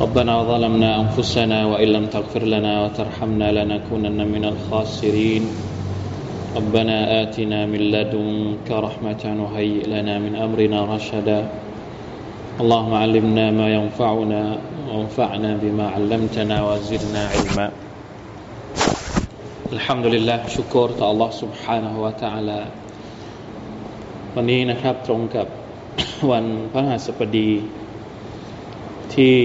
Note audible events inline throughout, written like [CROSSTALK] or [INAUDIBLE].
ربنا ظلمنا أنفسنا وإن لم تغفر لنا وترحمنا لنكونن من الخاسرين ربنا آتنا من لدنك رحمة وهيئ لنا من أمرنا رشدا اللهم علمنا ما ينفعنا وانفعنا بما علمتنا وزدنا علما الحمد لله شكر الله سبحانه وتعالى วันนี้นะครับตรงกับวันพระหัสบดีที่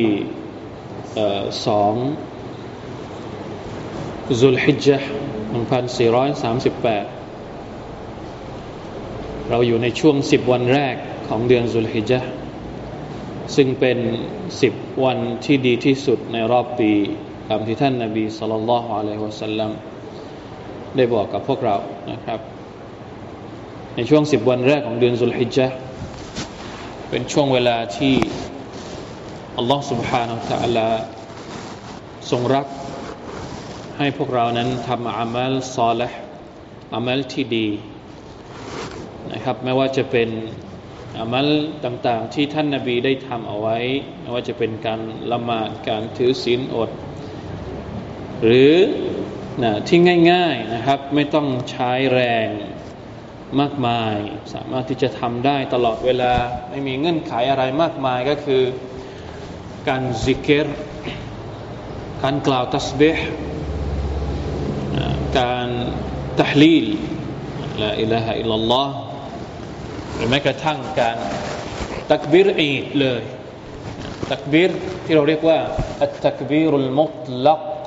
สองซุลฮิจจ์1438 เราอยู่ในช่วงสิบวันแรกของเดือนซุลฮิจจ์ซึ่งเป็นสิบวันที่ดีที่สุดในรอบปีตามที่ท่านนาบีสุลต่านละฮ์อะลัยฮิวะสัลลัมได้บอกกับพวกเรานะครับ ในช่วงสิบวันแรกของเดือนซุลฮิจจ์เป็นช่วงเวลาที่ อัลลอฮ์ سبحانه และ تعالى ทรงรักให้พวกเรานั้นทำอามัลซอลห์อามัลที่ดีนะครับไม่ว่าจะเป็นอามัลต่างๆ ที่ท่านนาบีได้ทำเอาไว้ไม่ว่าจะเป็นการละหมาดการถือศีลอด หรือนะที่ง่ายๆนะครับไม่ต้องใช้แรงมากมาย สามารถที่จะทำได้ตลอดเวลา ไม่มีเงื่อนไขอะไรมากมายก็คือ การซิกเกตการกล่าวตัสบิฮการตะฮลีลลาอิลาฮะอิลลัลลอฮ์หรือแม้กระทั่งการตักบิรอีดเลยตักบิรที่เราเรียกว่าอัตตักบิรุลมุตลัก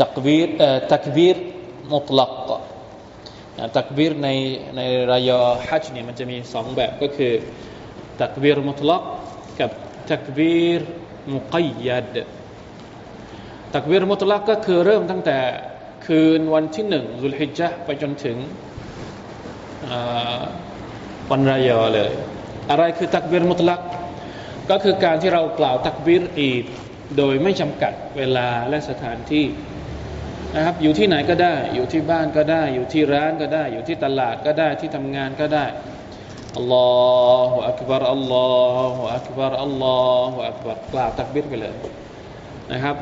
ตักบิรตักบิรมุตลักตักบิรในในรายาฮัจเนี่ยมันจะมีสองแบบก็คือตักบิรมุตลักกับ ตักบีรมุกัยยัดตักบีรมุตลักก็คือเริ่มตั้งแต่คืนวันที่หนึ่งซุลฮิจจ์ไปจนถึงวันรายอเลย อะไรคือตักบีรมุตลัก ก็คือการที่เรากล่าวตักบีรอีดโดยไม่จำกัดเวลาและสถานที่นะครับอยู่ที่ไหนก็ได้ อยู่ที่บ้านก็ได้ อยู่ที่ร้านก็ได้ อยู่ที่ตลาดก็ได้ที่ทำงานก็ได้ อัลลอฮฺอักบารอัลลอฮฺอักบารอัลลอฮฺอักบารกล่าวตักบิรไปเลยนะครับ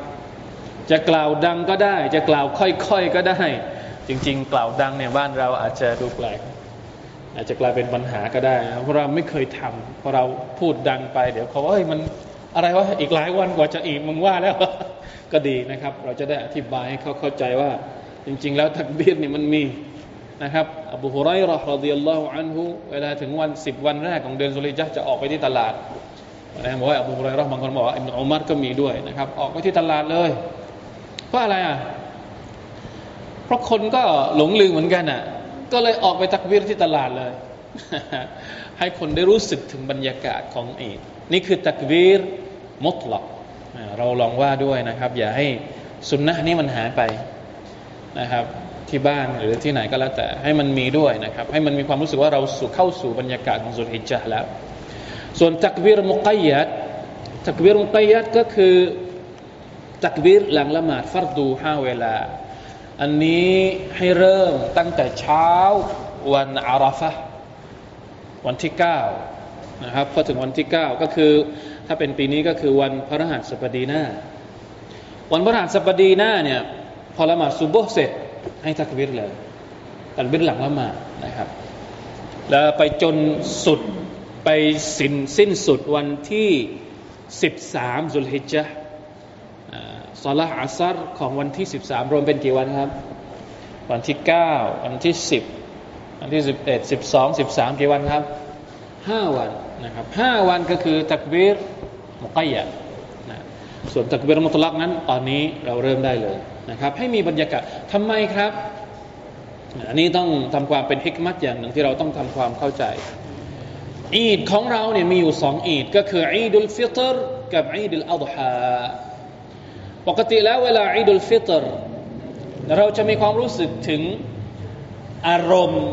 จะกล่าวดังก็ได้ จะกล่าวค่อยๆก็ได้ จริง ๆ กล่าวดังเนี่ยบ้านเราอาจจะดูแปลกอาจจะกลายเป็นปัญหาก็ได้เพราะเราไม่เคยทำเพอเราพูดดังไปเดี๋ยวเขาว่าเฮ้ยมันอะไรวะอีกหลายวันกว่าจะอีกมึงว่าแล้ว ก็ดีนะครับ เราจะได้อธิบายให้เขาเข้าใจว่า จริง ๆ แล้วตักบีรเนี่ยมันมี นะครับอบูฮุไรรอฮ์รดิยัลลอฮุอันฮุเวลาถึงวันสิบวันแรกของเดือนสุริยะจะออกไปที่ตลาดนะบอกว่าอบูฮุไรรอฮ์บางคนบอกว่าอิบนุอุมัรก็มีด้วยนะครับ ออกไปที่ตลาดเลยเพราะอะไรอะเพราะคนก็หลงลืมเหมือนกันอะ ก็เลยออกไปตักบีรที่ตลาดเลย ให้คนได้รู้สึกถึงบรรยากาศของอีดนี่คือตักบีรมุตลักเราลองว่าด้วยนะครับ อย่าให้สุนนะนี้มันหายไปนะครับ ที่บ้านหรือที่ไหนก็แล้วแต่ ให้มันมีด้วยนะครับ ให้มันมีความรู้สึกว่าเราสู่เข้าสู่บรรยากาศของสุลฮิจจ์แล้ว ส่วนตักบีรมุกัยยัดตักบีรมุกัยยัดก็คือตักบีรหลังละหมาดฟัรดูห้าเวลา อันนี้ให้เริ่มตั้งแต่เช้าวันอาราฟะวันที่เก้านะครับพอถึงวันที่เก้าก็คือถ้าเป็นปีนี้ก็คือวันพระรหัสบดีหน้า วันพระรหัสบดีหน้าเนี่ยพอละหมาดซุบโบเสร็จ ให้ตักบิรเลยตักบิรหลังละหมาดนะครับ แล้วไปจนสุดไปสิ้นสิ้นสุดวันที่สิบสามสุลฮิจห์ซอลาอัซัรของวันที่สิบสามรวมเป็นกี่วันครับ วันที่เก้าวันที่สิบวันที่สิบเอ็ดสิบสองสิบสามกี่วันครับห้าวันนะครับห้าวันก็คือตักบิรมุกัยยะส่วนตักบิรมุตลักนั้นตอนนี้เราเริ่มได้เลย นะครับให้มีบรรยากาศทำไมครับ อันนี้ต้องทำความเป็นฮิกมัตอย่างหนึ่งที่เราต้องทำความเข้าใจ อีดของเราเนี่ยมีอยู่สองอีด ก็คืออีดุลฟิตรกับอีดุลอัฎฮาปกติแล้วเวลาอีดุลฟิตรเราจะมีความรู้สึกถึงอารมณ์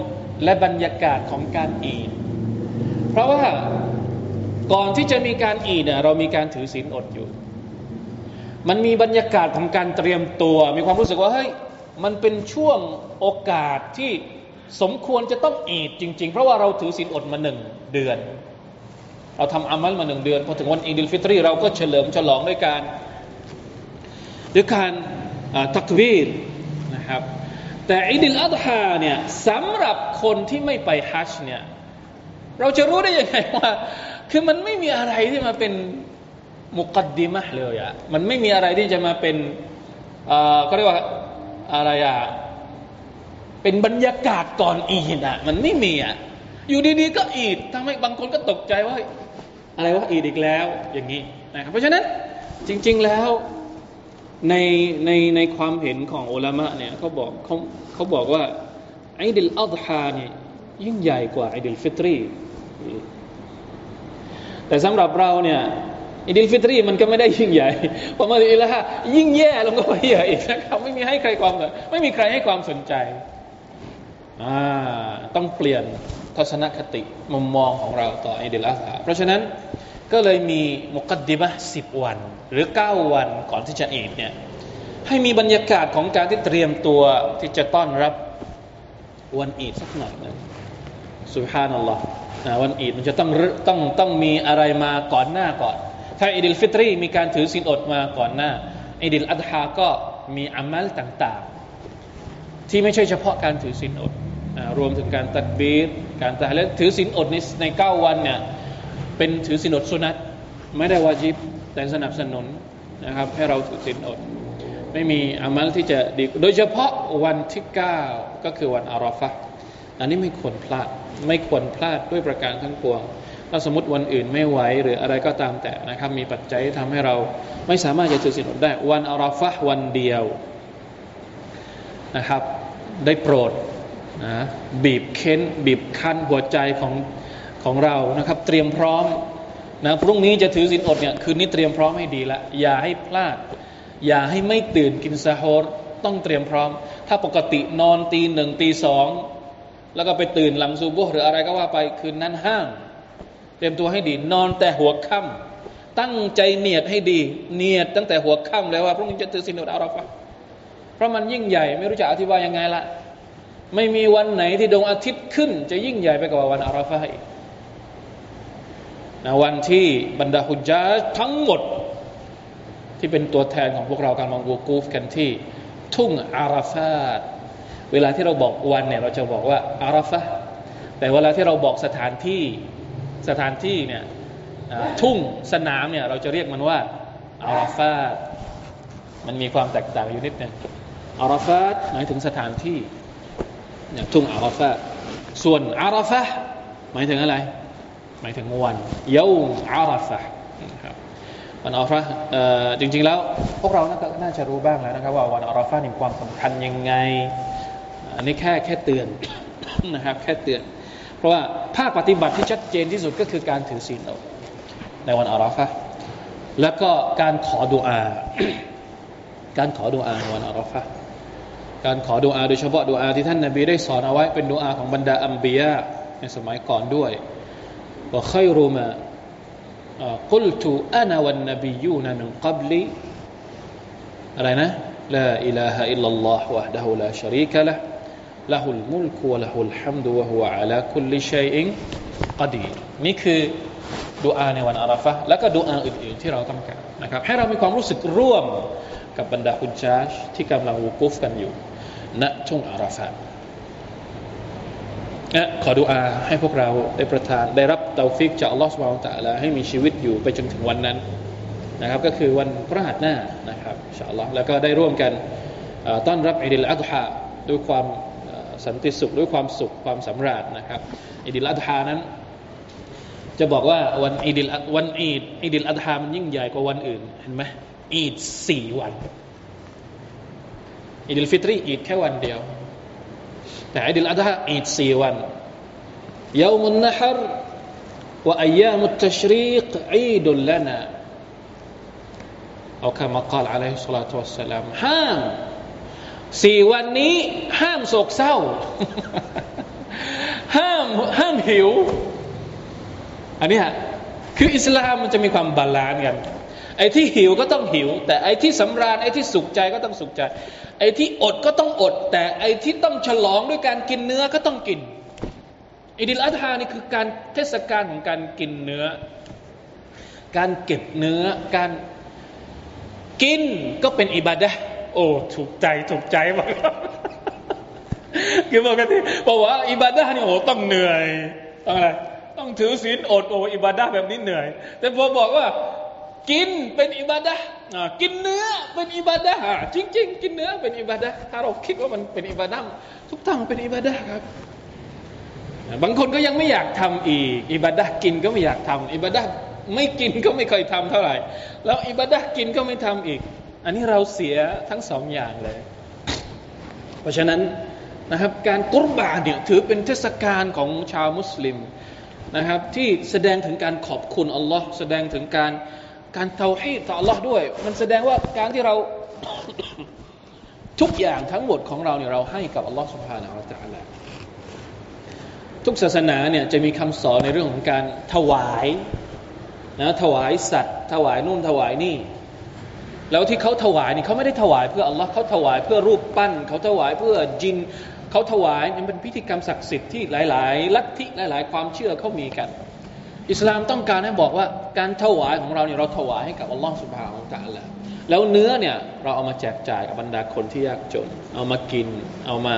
และบรรยากาศของการอีด เพราะว่าก่อนที่จะมีการอีดเรามีการถือศีลอดอยู่ มันมีบรรยากาศของการเตรียมตัว มีความรู้สึกว่าเฮ้ยมันเป็นช่วงโอกาสที่สมควรจะต้องอีดจริง ๆ เพราะว่าเราถือศีลอดมาหนึ่งเดือน เราทำอามัลมาหนึ่งเดือนพอถึงวันอีดิลฟิตรีเราก็เฉลิมฉลองด้วยการด้วยการตักบีรนะครับแต่อิดิลอัฎฮาเนี่ยสำหรับคนที่ไม่ไปฮัจเนี่ยเราจะรู้ได้ยังไงว่า คือมันไม่มีอะไรที่มาเป็น มุกัดดิมะเลยอะมันไม่มีอะไรที่จะมาเป็นเขาเรียกว่าอะไรอะเป็นบรรยากาศก่อนอีดอะมันไม่มีอะอยู่ดีๆก็อีดทำให้บางคนก็ตกใจว่าอะไรว่าอีดอีกแล้วอย่างนี้นะครับเพราะฉะนั้นจริง ๆแล้วในในในความเห็นของอุลามะเนี่ยเขาบอกเขาเขาบอกว่าไอดิลอัลฮาเนี่ยยิ่งใหญ่กว่าอิดิลฟิตรีแต่สำหรับเราเนี่ย อิดิลฟิตรีมันก็ไม่ได้ยิ่งใหญ่พอมาอิดิลอัฎฮายิ่งแย่ลงก็ไปใหญ่อีกนะครับไม่มีให้ใครความไม่มีใครให้ความสนใจอ่าต้องเปลี่ยนทัศนคติมุมมองของเราต่ออิดิลอัฎฮาเพราะฉะนั้นก็เลยมีมุกัดดิมะสิบวัน หรือเก้าวันก่อนที่จะอีดเนี่ยให้มีบรรยากาศของการที่เตรียมตัวที่จะต้อนรับวันอีดสักหน่อยนะสุฮานัลลอฮ์วันอีดมันจะต้องต้องต้องมีอะไรมาก่อนหน้าก่อน ถ้าอิดิลฟิตรีมีการถือศีลอดมาก่อนหน้าอิดิลอัฎฮาก็มีอามัลต่างๆ ที่ไม่ใช่เฉพาะการถือศีลอดรวมถึงการตัดบีดการตะเลถือศีลอดในในเก้าวันเนี่ยเป็นถือศีลอดสุนัตไม่ได้วาจิบแต่สนับสนุนนะครับให้เราถือศีลอด ไม่มีอามัลที่จะดีโดยเฉพาะวันที่เก้าก็คือวันอาราฟะอันนี้ไม่ควรพลาดไม่ควรพลาดด้วยประการทั้งปวง ถ้าสมมติวันอื่นไม่ไหวหรืออะไรก็ตามแต่นะครับ มีปัจจัยทำให้เราไม่สามารถจะถือศีลอดได้ วันอาราฟะวันเดียวนะครับ ได้โปรดนะบีบเค้น บีบคั้นหัวใจของของเรานะครับ เตรียมพร้อมนะพรุ่งนี้จะถือศีลอดเนี่ยคืนนี้เตรียมพร้อมให้ดีละอย่าให้พลาด อย่าให้ไม่ตื่นกินซาฮอรต้องเตรียมพร้อม ถ้าปกตินอนตีหนึ่งตีสองแล้วก็ไปตื่นหลังซูบุหรืออะไรก็ว่าไปคืนนั้นห้าม เตรียมตัวให้ดี นอนแต่หัวค่ำตั้งใจเนียดให้ดี เนียดตั้งแต่หัวค่ำแล้วว่าพรุ่งนี้จะถือศีลอดอาราฟะเพราะมันยิ่งใหญ่ไม่รู้จะอธิบายยังไงละไม่มีวันไหนที่ดวงอาทิตย์ขึ้น จะยิ่งใหญ่ไปกว่าวันอาราฟะอีกนะวันที่บรรดาฮุจาทั้งหมด ที่เป็นตัวแทนของพวกเราการมองวูกูฟกันที่ ทุ่งอาราฟาตเวลาที่เราบอกวันเนี่ยเราจะบอกว่าอาราฟะแต่เวลาที่เราบอกสถานที่ สถานที่เนี่ยทุ่งสนามเนี่ยเราจะเรียกมันว่าอาราฟาตมันมีความแตกต่างอยู่นิดนึงอาราฟาตหมายถึงสถานที่อย่างทุ่งอาราฟาตส่วนอาราฟะหมายถึงอะไร หมายถึงวันเยาอาราฟะครับวันอาราฟะจริงๆแล้วพวกเราน่าจะรู้บ้างแล้วนะครับว่าวันอาราฟะมีความสำคัญยังไง อันนี้แค่แค่เตือนนะครับแค่เตือน ราะว่าภาคปฏิบัติที่ชัดเจนที่สุดก็คือการถือศีลอดในวันอาราฟะแล้วก็การขอดุอา การขอดุอาในวันอาราฟะการขอดุอาโดยเฉพาะดุอาที่ท่านนาบีได้สอนเอาไว้เป็นดุอาของบรรดาอัมบียะในสมัยก่อนด้วยว่าใครรู้มา قلت أنا والنبيون من قبلي อะไรนะ لا إله إلا الله وحده لا شريك له ละหุลมุลกัวละหุลฮัมดุวะฮุวะอัลาคุลลิชัยอินี่คือดูอาในวันอาราฟะแล้วก็ดูอาอื่นๆที่เราต้องการนะครับให้เรามีความรู้สึกร่วมกับบรรดาฮุจญาจที่กำลังวุกุฟกันอยู่ณทุ่งอาราฟะฮ์นะขอดูอาให้พวกเราได้ประทาน ได้รับเตาฟิกจากอัลลอฮฺ سبحانه وتعالىให้มีชีวิตอยู่ไปจนถึงวันนั้นนะครับ ก็คือวันพฤหัสหน้านะครับอัลลอฮ์แล้วก็ได้ร่วมกันต้อนรับอิดิลอัฎฮะด้วยความ สันติสุขด้วยความสุขความสำราญนะครับอิดิลอัฎฮานั้น จะบอกว่าวันอิดิลวันอีดอิดิลอัฎฮามันยิ่งใหญ่กว่าวันอื่นเห็นไหมอีดสี่วันอิดิลฟิตรีอีดแค่วันเดียว แต่อิดิลอัฎฮะอีดสี่วันيوم النحر وأيام التشريق عيد لنا أو كما قال عليه الصلاة والسلامห้าม สี่วันนี้ห้ามโศกเศร้า ห้ามห้ามหิว อันนี้ฮะคืออิสลามมันจะมีความ balance กัน ไอ้ที่หิวก็ต้องหิว แต่ไอ้ที่สำราญไอ้ที่สุขใจก็ต้องสุขใจ ไอ้ที่อดก็ต้องอด แต่ไอ้ที่ต้องฉลองด้วยการกินเนื้อก็ต้องกินอิดิลอัฎฮานี่คือการเทศกาลของการกินเนื้อ การเก็บเนื้อการกินก็เป็นอิบาดะ โอ้ถูกใจถูกใจมากคือปกติบอกว่าอิบาดะนี่โอ้ต้องเหนื่อยต้องอะไรต้องถือศีลอดโอ้อิบาดะแบบนี้เหนื่อย แต่พอบอกว่า กินเป็นอิบาดะกินเนื้อเป็นอิบาดะจริง ๆ กินเนื้อเป็นอิบาดะถ้าเราคิดว่ามันเป็นอิบาดะทุกทางเป็นอิบาดะครับบางคนก็ยังไม่อยากทำอีก อิบาดะกินก็ไม่อยากทำอิบาดะไม่กินก็ไม่เคยทำเท่าไหร่ แล้วอิบาดะกินก็ไม่ทำอีก อันนี้เราเสียทั้งสองอย่างเลย เพราะฉะนั้นนะครับการกุรบานเนี่ยถือเป็นเทศกาลของชาวมุสลิมนะครับที่แสดงถึงการขอบคุณอัลลอฮ์แสดงถึงการการเตาให้ต่ออัลลอฮ์ด้วย มันแสดงว่าการที่เราทุกอย่างทั้งหมดของเราเนี่ยเราให้กับอัลลอฮ์สุบฮานาอัลลอฮ์ทุกศาสนาเนี่ยจะมีคำสอนในเรื่องของการถวายนะถวายสัตว์ ถวายนู่นถวายนี่ แล้วที่เขาถวายนี่เขาไม่ได้ถวายเพื่ออัลลอฮ์เขาถวายเพื่อรูปปั้น เขาถวายเพื่อจินเขาถวายมันเป็นพิธีกรรมศักดิ์สิทธิ์ที่หลาย ๆ ลัทธิหลาย ๆ ความเชื่อเขามีกัน อิสลามต้องการให้บอกว่าการถวายของเราเนี่ยเราถวายให้กับอัลลอฮ์สุบฮานาอัลลอฮ์แล้วเนื้อเนี่ยเราเอามาแจกจ่ายกับบรรดาคนที่ยากจน เอามากินเอามา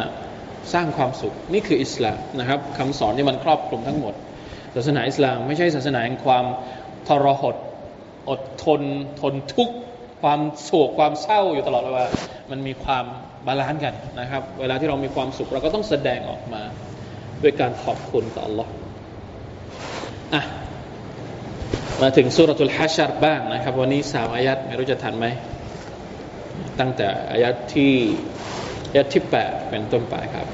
สร้างความสุขนี่คืออิสลามนะครับคำสอนที่มันครอบคลุมทั้งหมด ศาสนาอิสลามไม่ใช่ศาสนาแห่งความทรหดอดทนทนทุกข์ ความโศกความเศร้าอยู่ตลอดเวลา มันมีความ balance กันนะครับ เวลาที่เรามีความสุขเราก็ต้องแสดงออกมาด้วยการขอบคุณต่อ อัลลอฮ์ อะมาถึงซูเราะตุลฮัชร์บ้างนะครับ วันนี้สามอายัตไม่รู้จะทันไหม ตั้งแต่อายัตที่อายัตที่แปดเป็นต้นไปครับ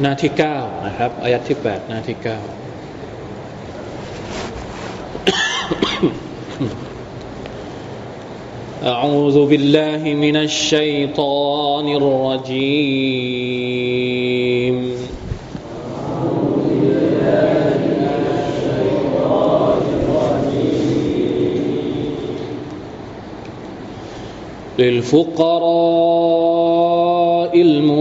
หน้าที่เก้านะครับอายัดที่แปดหน้าที่เก้า أعوذ [COUGHS] بالله من الشيطان الرجيم للفقراء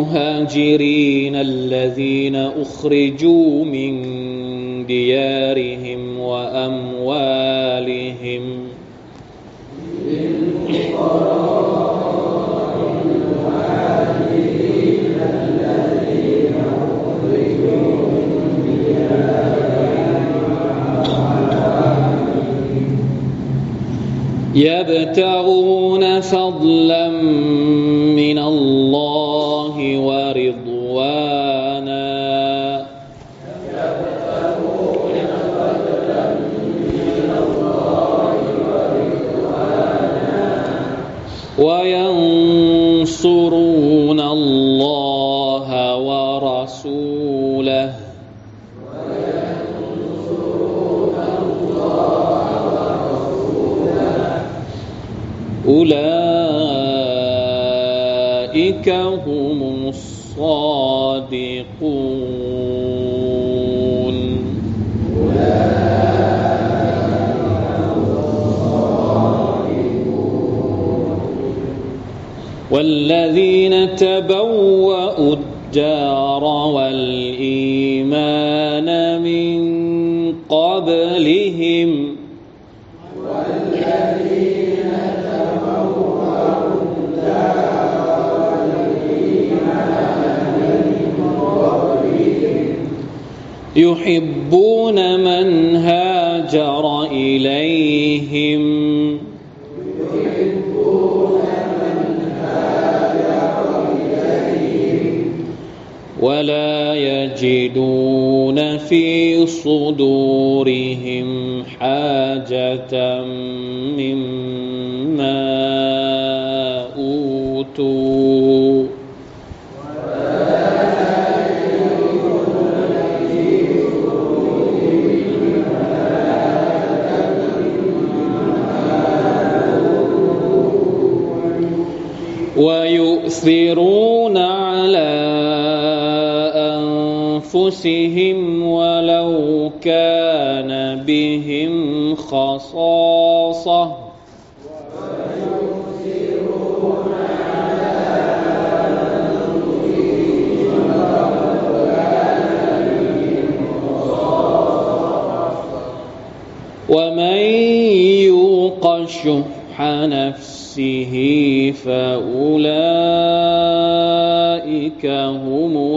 المهاجرين الذين أخرجوا من ديارهم وأموالهم. يبتغون فضلا وينصرون الله ورسوله. أولئك هم الصادقون. والذين تبوأوا الدار والإيمان من قبلهم يحبون من هاجر إليهم صدورهم حاجة مما أوتوا. ويؤثرون على أنفسهم ولو كان بهم خصاصة. ومن يوق شح نفسه فأولئك هم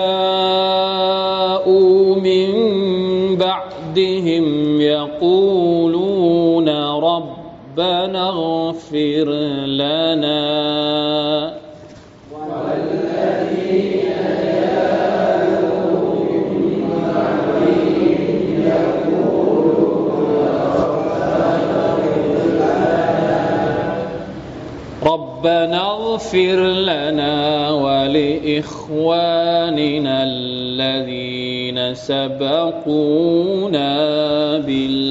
واغفر لنا ولإخواننا الذين سبقونا بالله.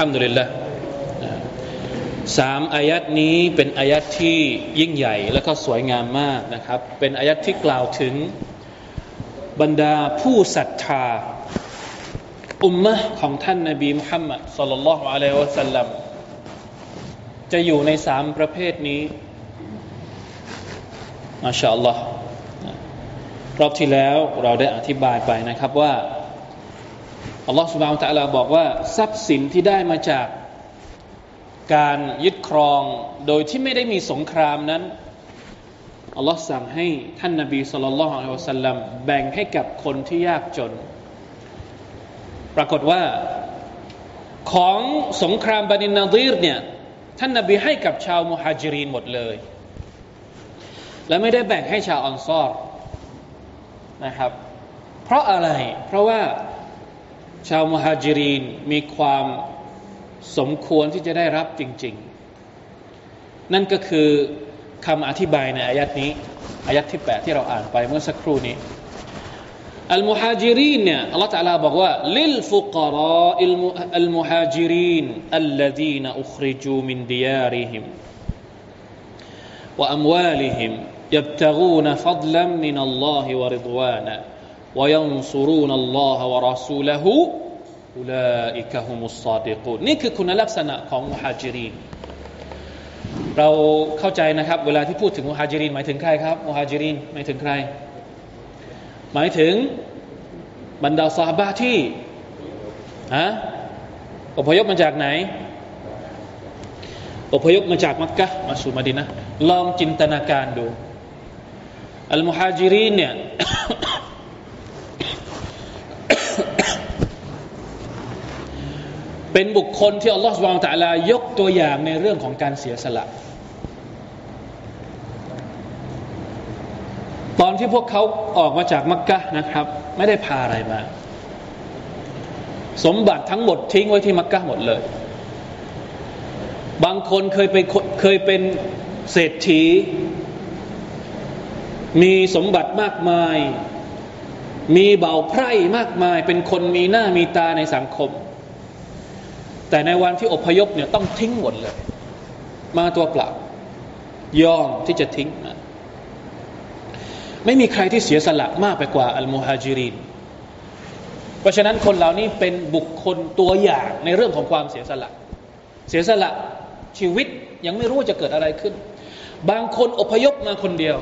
ฮัมดุลิลละสามอายัดนี้เป็นอายัดที่ยิ่งใหญ่และก็สวยงามมากนะครับ เป็นอายัดที่กล่าวถึงบรรดาผู้ศรัทธา อุมมะของท่านนาบีมุฮัมมัดสุลลัลฮุอะลัยวะสัลลัมจะอยู่ในสามประเภทนี้มาชาอัลลอฮ์รอบที่แล้วเราได้อธิบายไปนะครับว่า อัลลอฮ์สุบฮานตะลาบอกว่า ทรัพย์สินที่ได้มาจากการยึดครองโดยที่ไม่ได้มีสงครามนั้นอัลลอฮ์สั่งให้ท่านนาบีสุลต่านละฮ์อัลลอฮ์สัลลัมแบ่งให้กับคนที่ยากจน ปรากฏว่าของสงครามบันินนาดีรเนี่ยท่านนาบีให้กับชาวมุฮัจิรินหมดเลย และไม่ได้แบ่งให้ชาวอันซอรนะครับ เพราะอะไรเพราะว่า ชาวมุฮัจิรินมีความสมควรที่จะได้รับจริง ๆ นั่นก็คือคำอธิบายในอายัดนี้อายัดที่8ที่เราอ่านไปเมื่อสักครู่นี้อัลมุฮาจิรินเนี่ยอัลลอฮฺตะลาบอกว่าลิลฟุกราอัลมุฮาจิรินอัลลดีนอุคริจูมินดิยาริฮิม وأموالهم يبتغون فضلا من الله ورضوانا وينصرون الله ورسوله أولئك هم الصادقون นี่คือคุณลักษณะของมุฮาจิรินเราเข้าใจนะครับ เวลาที่พูดถึงมุฮาจิรินหมายถึงใครครับมุฮาจิรินหมายถึงใคร หมายถึงบรรดาซาบะที่ฮะอพยพมาจากไหนอพยพมาจากมักกะมาสู่มดินะลองจินตนาการดู อัลมุฮาจิรินเนี่ย เป็นบุคคลที่อัลลอฮฺสุบานตะลายกตัวอย่างในเรื่องของการเสียสละ ตอนที่พวกเขาออกมาจากมักกะนะครับ ไม่ได้พาอะไรมา สมบัติทั้งหมดทิ้งไว้ที่มักกะหมดเลย บางคนเคยไปเคยเป็นเศรษฐี มีสมบัติมากมาย มีเบาไพร่มากมาย เป็นคนมีหน้ามีตาในสังคม แต่ในวันที่อพยพเนี่ยต้องทิ้งหมดเลย มาตัวเปล่ายอมที่จะทิ้งนะไม่มีใครที่เสียสละมากไปกว่าอัลมุฮาจิรินเพราะฉะนั้นคนเหล่านี้เป็นบุคคลตัวอย่างในเรื่องของความเสียสละ เสียสละชีวิตยังไม่รู้จะเกิดอะไรขึ้น บางคนอพยพมาคนเดียว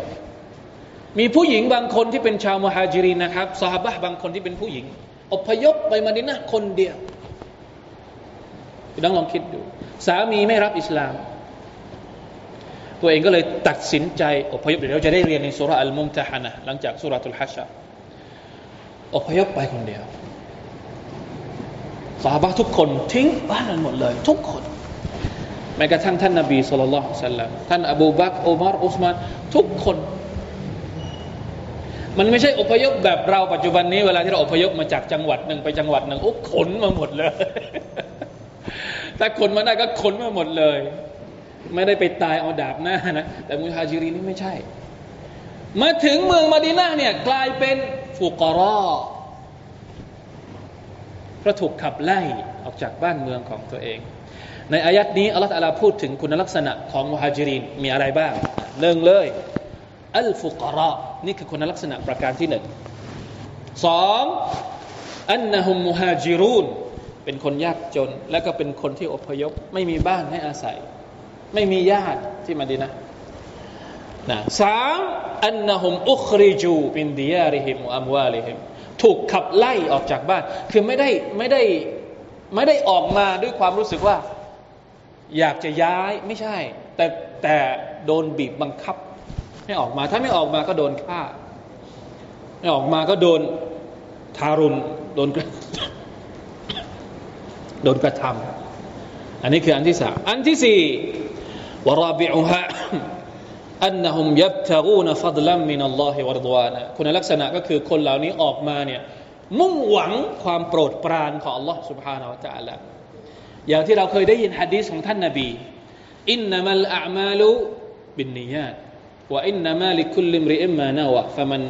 มีผู้หญิงบางคนที่เป็นชาวมุฮาจิรินนะครับสาบะบางคนที่เป็นผู้หญิง อพยพไปมาดินะคนเดียว พี่น้องลองคิดดู สามีไม่รับอิสลาม ตัวเองก็เลยตัดสินใจอพยพเดี๋ยวเราจะได้เรียนในสุราอัลมุมตะฮานะหลังจากสุราตุลฮัชชะอพยพไปคนเดียวสาบะทุกคนทิ้งบ้านนั้นหมดเลย ทุกคนแม้กระทั่งท่านนบีสุลต่านสัลลัมท่านอบูบักอุมารอุสมานทุกคนมันไม่ใช่อพยพแบบเราปัจจุบันนี้เวลาที่เราอพยพมาจากจังหวัดหนึ่งไปจังหวัดหนึ่งโอ้ขนมาหมดเลย ถ้าขนมาได้ก็ขนมาหมดเลย ไม่ได้ไปตายเอาดาบหน้านะ แต่มุฮาจิรีนี่ไม่ใช่ มาถึงเมืองมาดีนาเนี่ยกลายเป็นฟุกรอเพราะถูกขับไล่ออกจากบ้านเมืองของตัวเอง ในอายัดนี้อัลลอฮฺอาลาพูดถึงคุณลักษณะของมุฮาจิรินมีอะไรบ้างหนึ่งเลยอัลฟุกรอนี่คือคุณลักษณะประการที่หนึ่งสองอันนะฮุมมุฮาจิรูน เป็นคนยากจน และก็เป็นคนที่อพยพ ไม่มีบ้านให้อาศัย ไม่มีญาติที่มาดีนะนะสามอันนะฮุมอุคริจูมินดิยาริฮิมอัมวาลิฮิมถูกขับไล่ออกจากบ้าน คือไม่ได้ไม่ได้ไม่ได้ออกมาด้วยความรู้สึกว่า อยากจะย้ายไม่ใช่ แต่แต่โดนบีบบังคับให้ออกมา ถ้าไม่ออกมาก็โดนฆ่าไม่ออกมาก็โดนทารุณโดน โดนกระทำอันนี้คืออันที่สามอันที่สี่วราบิอุฮะอันนะฮุมยับตะกูนฟัดลัมมินัลลอฮิวะรดวานะคุณลักษณะก็คือคนเหล่านี้ออกมาเนี่ยมุ่งหวังความโปรดปรานของ Allah سبحانه และ تعالى อย่างที่เราเคยได้ยินฮะดีษของท่านนบีอินนัมัลอามาลุบินนียาตว่าอินนัมาลิคุลิมริอิมมานาวะฟะมัน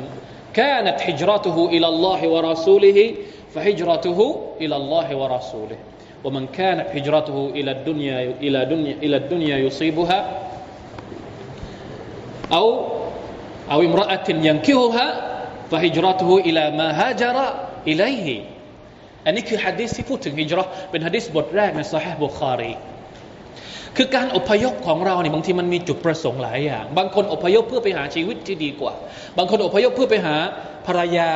كانت هجرته إلى الله ورسوله فهجرته إلى الله ورسوله ومن كانت هجرته إلى الدنيا إلى دنيا إلى الدنيا يصيبها أو أو امرأة ينكهها فهجرته إلى ما هاجر إليه อันนี้คือฮะดีษที่พูดถึงฮิจรัเป็นฮะดีษบทแรกในซอฮีบุคารีคือการอพยพของเราเนี่ยบางทีมันมีจุดประสงค์หลายอย่าง บางคนอพยพเพื่อไปหาชีวิตที่ดีกว่า บางคนอพยพเพื่อไปหาภรรยา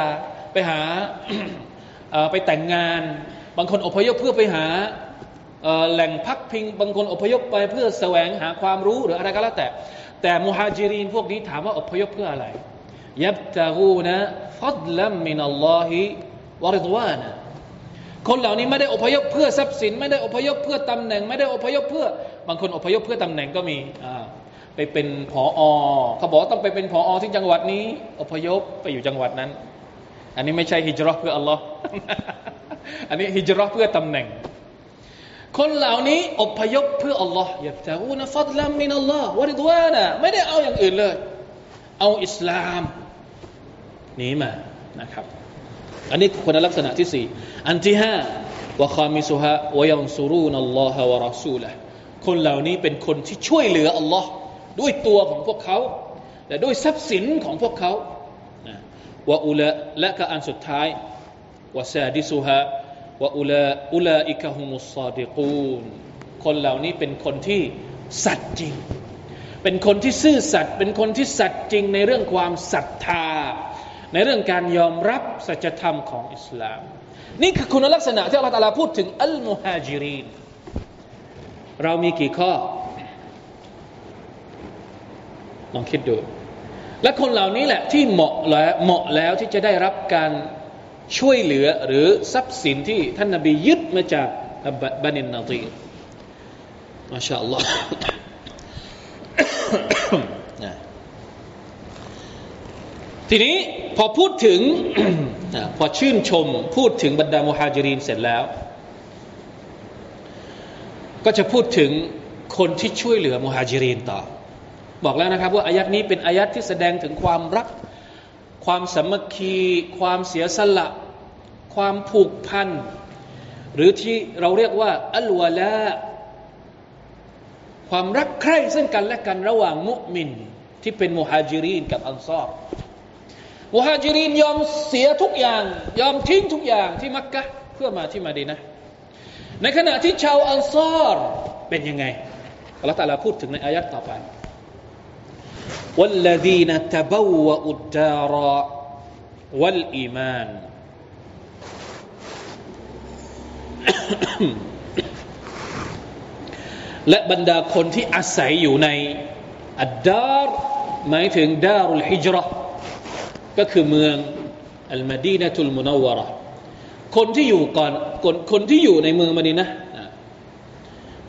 ไปหาไปแต่งงาน บางคนอพยพเพื่อไปหาแหล่งพักพิง บางคนอพยพไปเพื่อแสวงหาความรู้หรืออะไรก็แล้วแต่ แต่มุฮาจิรินพวกนี้ถามว่าอพยพเพื่ออะไรยับตะกูนะฟัดลัมมินัลลอฮิวะริดวานะคนเหล่านี้ไม่ได้อพยพเพื่อทรัพย์สิน ไม่ได้อพยพเพื่อตำแหน่ง ไม่ได้อพยพเพื่อบางคนอพยพเพื่อตำแหน่งก็มีไปเป็นผออเขาบอกต้องไปเป็นผออที่จังหวัดนี้ อพยพไปอยู่จังหวัดนั้น อันนี้ไม่ใช่ฮิจรัชเพื่ออัลลอฮ์ อันนี้ฮิจรัชเพื่อตำแหน่ง คนเหล่านี้อพยพเพื่ออัลลอฮ์ยับตะอูนฟัดลัมมินัลลอฮ์วะริดวานะไม่ได้เอาอย่างอื่นเลย เอาอิสลามนี้มานะครับ อันนี้คุณลักษณะที่สี่อันที่ห้าวะคามิสุฮะวะยันซูรูนัลลอฮะวะรัสูละคนเหล่านี้เป็นคนที่ช่วยเหลืออัลลอฮ์ด้วยตัวของพวกเขา และด้วยทรัพย์สินของพวกเขาวะอุละและก็อันสุดท้าย วะซาดิสุฮะว่าอุลาอุลาอิกะฮุมุสซาดิกูนคนเหล่านี้เป็นคนที่สัตย์จริง เป็นคนที่ซื่อสัตย์ เป็นคนที่สัตย์จริงในเรื่องความศรัทธา ในเรื่องการยอมรับสัจธรรมของอิสลาม นี่คือคุณลักษณะที่อัลลอฮฺพูดถึงอัลมุฮาจิรินเรามีกี่ข้อ ลองคิดดู และคนเหล่านี้แหละที่เหมาะแล้วเหมาะแล้วที่จะได้รับการ ช่วยเหลือหรือทรัพย์สินที่ท่านนาบียึดมาจากบันินนาตีมาชาอัลลอฮ์ทีนี้พอพูดถึงพอชื่นชมพูดถึงบรรดามุฮาจิรินเสร็จแล้ว ก็จะพูดถึงคนที่ช่วยเหลือมุฮาจิรินต่อ บอกแล้วนะครับว่าอายัดนี้เป็นอายัดที่แสดงถึงความรัก ความสามัคคี ความเสียสละ ความผูกพัน หรือที่เราเรียกว่าอัลวะลาความรักใคร่ซึ่งกันและกันระหว่างมุมิน ที่เป็นมุฮัจิรีนกับอันซอรวะฮาจิรินยอมเสียทุกอย่าง ยอมทิ้งทุกอย่างที่มักกะเพื่อมาที่มาดีนะ ในขณะที่ชาวอันซอรเป็นยังไงอัลลอฮฺตาลาพูดถึงในอายัดต่อไป والذين تبوأوا الدار والإيمان และบรรดาคนที่อาศัยอยู่ในอัดดาร์หมายถึงดารุลฮิจรอก็คือเมืองอัลมาดีนะตุลมุนาวระคนที่อยู่ก่อนคนคนที่อยู่ในเมืองมาดีนะ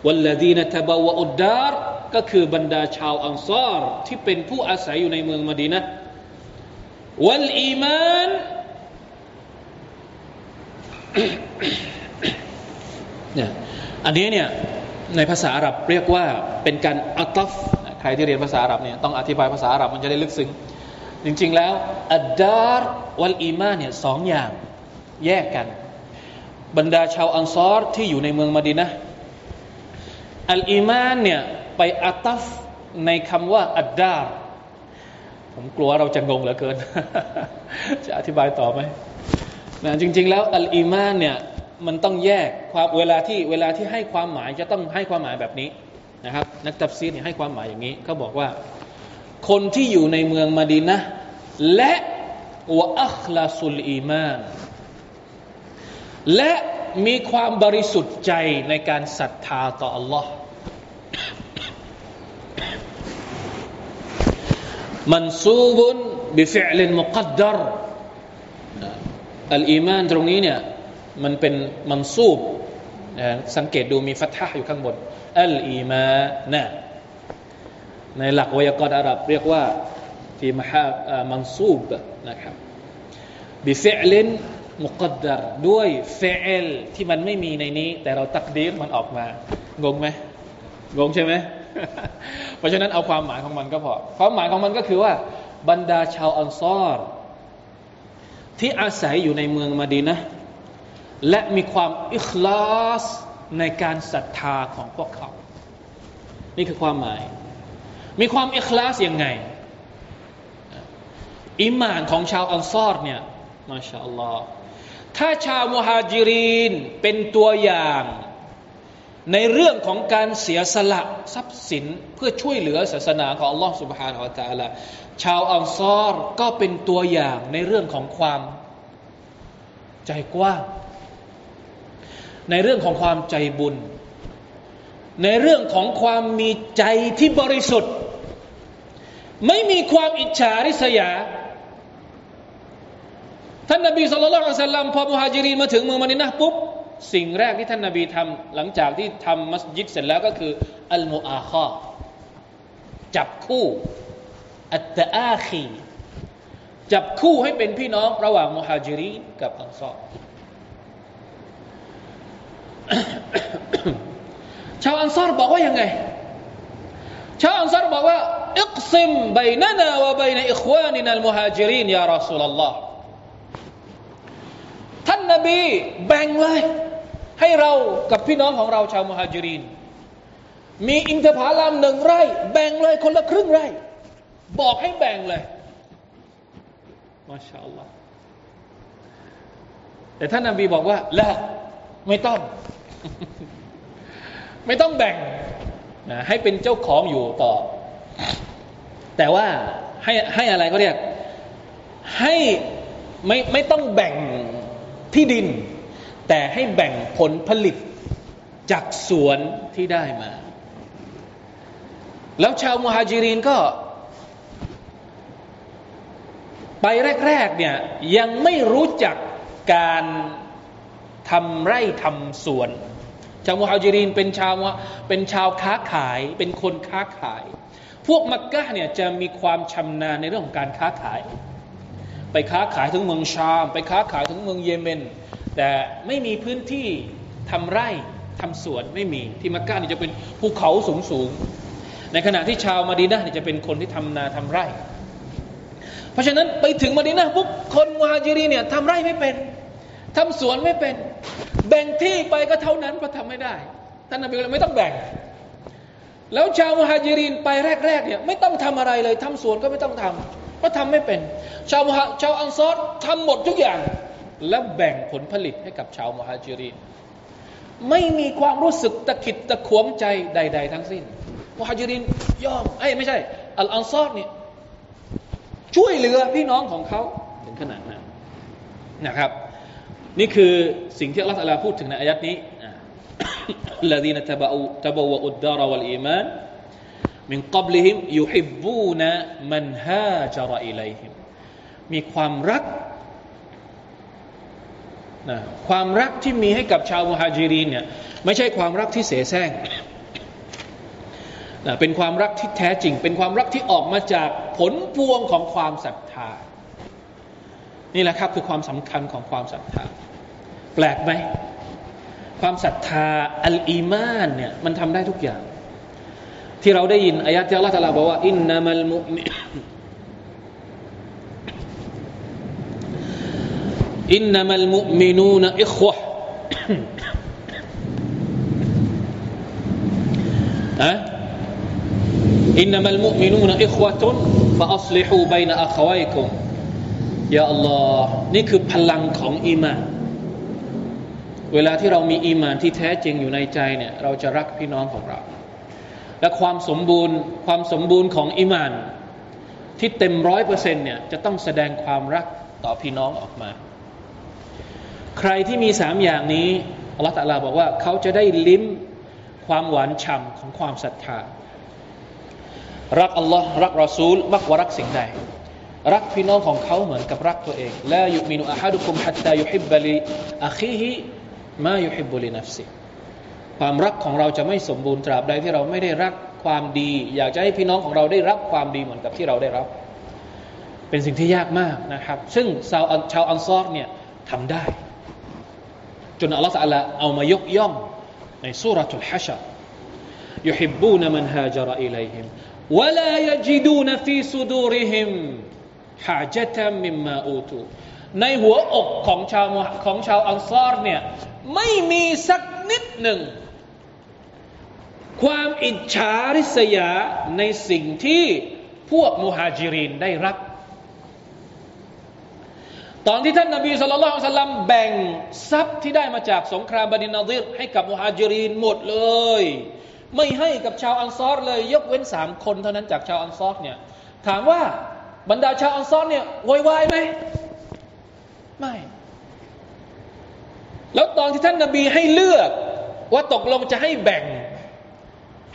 วัลลดีนตะบาวอุดดาร์ ก็คือบรรดาชาวอังซอรที่เป็นผู้อาศัยอยู่ในเมืองมดีนะวัลอีมานเนี่ยอันนี้เนี่ยในภาษาอาหรับเรียกว่าเป็นการอัตฟใครที่เรียนภาษาอาหรับเนี่ยต้องอธิบายภาษาอาหรับมันจะได้ลึกซึ้งจริงๆแล้วالدار والإيمانเนี่ยสองอย่างแยกกัน บรรดาชาวอันซอรที่อยู่ในเมืองมดีนะالإيمانเนี่ย ไปعطفในคำว่าอัดดาผมกลัวเราจะงงเหลือเกิน จะอธิบายต่อไหมนะจริง ๆ แล้วالإيمانเนี่ยมันต้องแยกความเวลาที่เวลาที่ให้ความหมายจะต้องให้ความหมายแบบนี้นะครับ นักตัฟซีรเนี่ยให้ความหมายอย่างนี้เขาบอกว่า คนที่อยู่ในเมืองมาดีนะและ وأخلصوا الإيمان และมีความบริสุทธิ์ใจในการศรัทธาต่อ อัลลอฮ์ منصوب بفعل مقدر الإيمانตรงนี้เนี่ยมันเป็นمنصوب สังเกตดูมีفتحةอยู่ข้างบนالإيمانในหลักไวยากรณ์อาหรับเรียกว่าที่มหาمنصوبนะครับبفعل مقدرด้วยفعلที่มันไม่มีในนี้ แต่เราتقديرมันออกมางงไหมงงใช่ไหม เพราะฉะนั้นเอาความหมายของมันก็พอ ความหมายของมันก็คือว่า บรรดาชาวอันซอร ที่อาศัยอยู่ในเมืองมาดีนะและมีความอิคลาสในการศรัทธาของพวกเขา นี่คือความหมาย มีความอิคลาสยังไง อิมานของชาวอันซอรเนี่ยมาชาอัลลอฮ์ถ้าชาวมุฮัจิรินเป็นตัวอย่าง ในเรื่องของการเสียสละทรัพย์สินเพื่อช่วยเหลือศาสนาของอัลลอฮ์ سبحانه และ تعالى ชาวอัลซอรก็เป็นตัวอย่างในเรื่องของความใจกว้างในเรื่องของความใจบุญ ในเรื่องของความมีใจที่บริสุทธิ์ ไม่มีความอิจฉาริษยาท่านนบีสุลต่านสัลลัมพอมุฮัจิรีมาถึงเมืองมานินะปุ๊บ สิ่งแรกที่ท่านนบีทำหลังจากที่ทำมัสยิดเสร็จแล้วก็คือالمؤاخاةจับคู่التآخيจับคู่ให้เป็นพี่น้องระหว่างมุฮัจิรีนกับอันซอรชาวอันซอรบอกว่ายังไง ชาวอันซอรบอกว่าاقسم بيننا وبين إخواننا المهاجرين يا رسول الله นบีแบ่งเลย ให้เรากับพี่น้องของเราชาวมุฮัจิริน มีอินทผลามหนึ่งไร่ แบ่งเลยคนละครึ่งไร่ บอกให้แบ่งเลยมาชาอัลลอฮ์แต่ท่านนบีบอกว่าละไม่ต้อง ไม่ต้องแบ่งนะให้เป็นเจ้าของอยู่ต่อ แต่ว่าให้ให้อะไรก็เรียกให้ไม่ไม่ต้องแบ่ง ที่ดิน แต่ให้แบ่งผลผลิตจากสวนที่ได้มา แล้วชาวมุฮัจิรินก็ ไปแรกๆเนี่ยยังไม่รู้จักการทำไร่ทำสวน ชาวมุฮัจิรินเป็นชาวเป็นชาวค้าขายเป็นคนค้าขาย พวกมักกะเนี่ยจะมีความชำนาญในเรื่องของการค้าขาย ไปค้าขายถึงเมืองชาม ไปค้าขายถึงเมืองเยเมน แต่ไม่มีพื้นที่ทำไร่ทำสวนไม่มีที่มักกะนี่จะเป็นภูเขาสูงสูงในขณะที่ชาวมาดีนะนี่ยจะเป็นคนที่ทำนาทำไร่ เพราะฉะนั้นไปถึงมาดีนะปุ๊บคนมุฮัจิรีเนี่ยทำไร่ไม่เป็นทำสวนไม่เป็น แบ่งที่ไปก็เท่านั้นเพราะทำไม่ได้ท่านนบีเลยไม่ต้องแบ่ง แล้วชาวมุฮัจิรินไปแรกๆเนี่ยไม่ต้องทำอะไรเลยทำสวนก็ไม่ต้องท ก็ทำไม่เป็น ชาวมุฮะชาวอันซอรทำหมดทุกอย่าง แล้วแบ่งผลผลิตให้กับชาวมุฮัจิรินไม่มีความรู้สึกตะขิดตะขวงใจใด ๆ ทั้งสิ้นมุฮัจิรินยอมเอ้ไม่ใช่อัลอันซอรเนี่ยช่วยเหลือพี่น้องของเขาถึงขนาดนั้นนะครับ นี่คือสิ่งที่อัลลอฮฺพูดถึงในอายัดนี้ الذين تبوا تبوأوا الدار والإيمان มิงกอบลิฮิมยูฮิบบูนะมันฮาจาระอิไลฮิมมีความรักนะความรักที่มีให้กับชาวมุฮัจิรีนเนี่ยไม่ใช่ความรักที่เสแสร้งนะเป็นความรักที่แท้จริง เป็นความรักที่ออกมาจากผลพวงของความศรัทธา นี่แหละครับคือความสำคัญของความศรัทธา แปลกไหม ความศรัทธาอัลอีมานเนี่ยมันทำได้ทุกอย่าง ที่เราได้ยินอายะที่อัลลอฮฺตะลาบอกว่าอินนามัลมุมิอินนามัลมุมินูนอิควะอะอินนามัลมุมินูนอิควะตุนฟะอัศลิฮูบัยนอัควัยคุมยาอัลลอฮ์นี่คือพลังของอีมานเวลาที่เรามีอีมานที่แท้จริงอยู่ในใจเนี่ย เราจะรักพี่น้องของเรา และความสมบูรณ์ความสมบูรณ์ของอีมาน ที่เต็มร้อยเปอร์เซ็นต์เนี่ยจะต้องแสดงความรักต่อพี่น้องออกมา ใครที่มีสามอย่างนี้อัลลอฮฺตะลาบอกว่าเขาจะได้ลิ้มความหวานฉ่ำของความศรัทธา รักอัลลอฮ์รักรอซูลมากกว่ารักสิ่งใดรักพี่น้องของเขาเหมือนกับรักตัวเองและยุมินุอาฮัดุคุมฮัตตายุฮิบบลีอัคีฮิมายุฮิบุลินัฟซิ ความรักของเราจะไม่สมบูรณ์ตราบใดที่เราไม่ได้รักความดี อยากจะให้พี่น้องของเราได้รับความดีเหมือนกับที่เราได้รับ เป็นสิ่งที่ยากมากนะครับ ซึ่งชาวชาวอันซอรเนี่ยทำได้ จนอัลลอฮฺสัลลเอามายกย่องในสุรทูลฮัชรยุฮิบูนมันฮาจรอิลัยฮิม ولا يجدون في صدورهم حاجة مما أوتوا ในหัวอกของชาวของชาวอันซอรเนี่ยไม่มีสักนิดหนึ่ง ความอิจฉาริษยาในสิ่งที่พวกมุฮัจิรินได้รับ ตอนที่ท่านนาบีสุลต่านสัลลัมแบ่งทรัพย์ที่ได้มาจากสงครามบดินาดิรให้กับมุฮัจิรินหมดเลย ไม่ให้กับชาวอันซอรเลย ยกเว้นสามคนเท่านั้นจากชาวอันซอรเนี่ยถามว่าบรรดาชาวอันซอรเนี่ยวอยวายไหมไม่ แล้วตอนที่ท่านนาบีให้เลือกว่าตกลงจะให้แบ่ง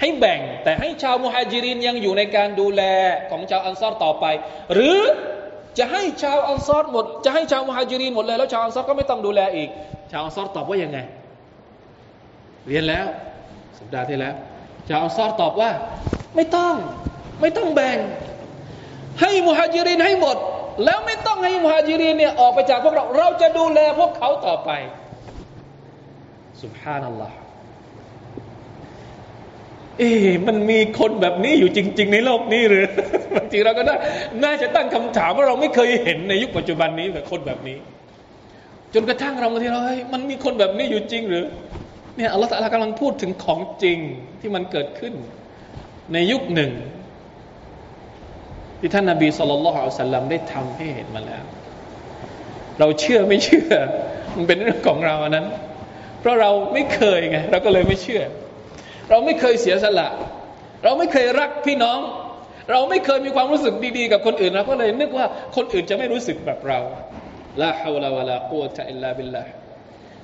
ให้แบ่งแต่ให้ชาวมุฮัจิรินยังอยู่ในการดูแลของชาวอันซอรต่อไป หรือจะให้ชาวอันซอรหมด จะให้ชาวมุฮัจิรินหมดเลยแล้วชาวอันซอรก็ไม่ต้องดูแลอีก ชาวอันซอรตอบว่ายังไง เรียนแล้วสัปดาห์ที่แล้ว ชาวอันซอรตอบว่า ไม่ต้อง ไม่ต้องแบ่ง ให้มุฮัจิรินให้หมด แล้วไม่ต้องให้มุฮัจิรินเนี่ยออกไปจากพวกเราเราจะดูแลพวกเขาต่อไปสุบฮานัลลอฮ์ เอ๊มันมีคนแบบนี้อยู่จริง ๆ ในโลกนี้หรือบางทีเราก็ได้น่าจะตั้งคำถามว่าเราไม่เคยเห็นในยุคปัจจุบันนี้แบบคนแบบนี้ จนกระทั่งเราบางทีเราเฮ้ยมันมีคนแบบนี้อยู่จริงหรือเนี่ยอัลลอฮฺกำลังพูดถึงของจริงที่มันเกิดขึ้น ในยุคหนึ่ง ที่ท่านนาบีสุลต่านละฮ์สัลลัมได้ทำให้เห็นมาแล้ว เราเชื่อไม่เชื่อ มันเป็นเรื่องของเราอันนั้น เพราะเราไม่เคยไงเราก็เลยไม่เชื่อ เราไม่เคยเสียสละ เราไม่เคยรักพี่น้อง เราไม่เคยมีความรู้สึกดีๆ กับคนอื่นเราก็เลยนึกว่าคนอื่นจะไม่รู้สึกแบบเราลาฮาวลาวะลาโกตะอิลลาบิลลา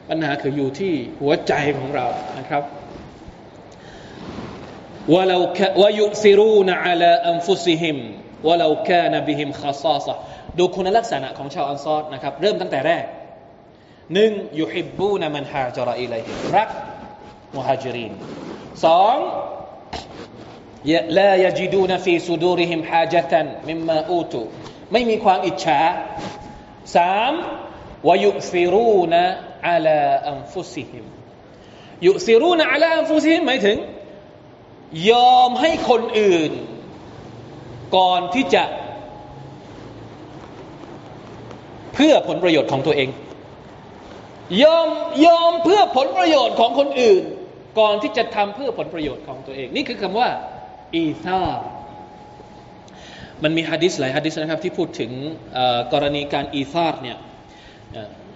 ปัญหาคืออยู่ที่หัวใจของเรานะครับวะลาววะยุซิรูนอะลาอันฟุซิฮิมวะลาวกานบิฮิมคาซาซะดูคุณลักษณะของชาวอันซอรนะครับ เริ่มตั้งแต่แรกหนึ่งยุฮิบบูนมันฮาจระอิลัยฮิรักมุฮาจิริน สองละยจิดูนฟีสุดูริหิมฮาจตันมิมมาอูตุไม่มีความอิจฉาสามวยุฟิรูนะอาลาอัมฟุซิฮิมยุซิรูนะอาลาอัมฟุซิฮิมหมายถึง ยอมให้คนอื่น ก่อนที่จะ เพื่อผลประโยชน์ของตัวเอง ยอมยอมเพื่อผลประโยชน์ของคนอื่น ก่อนที่จะทำเพื่อผลประโยชน์ของตัวเอง นี่คือคำว่าอีซามันมีฮะดิษหลายฮะดิษนะครับที่พูดถึงกรณีการอีซาร์เนี่ย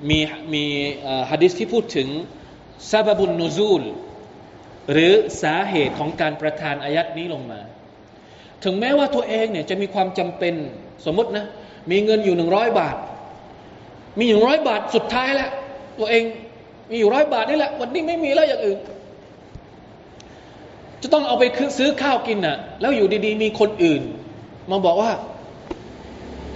มีมีฮะดิษที่พูดถึงซาบบุนนูซูล หรือสาเหตุของการประทานอายัดนี้ลงมา ถึงแม้ว่าตัวเองเนี่ยจะมีความจำเป็นสมมตินะมีเงินอยู่หนึ่งร้อยบาท มีอยู่ร้อยบาทสุดท้ายแล้วตัวเองมีอยู่ร้อยบาทนี่แหละ วันนี้ไม่มีแล้วอย่างอื่น จะต้องเอาไปซื้อข้าวกินน่ะ แล้วอยู่ดีๆ มีคนอื่น มาบอกว่า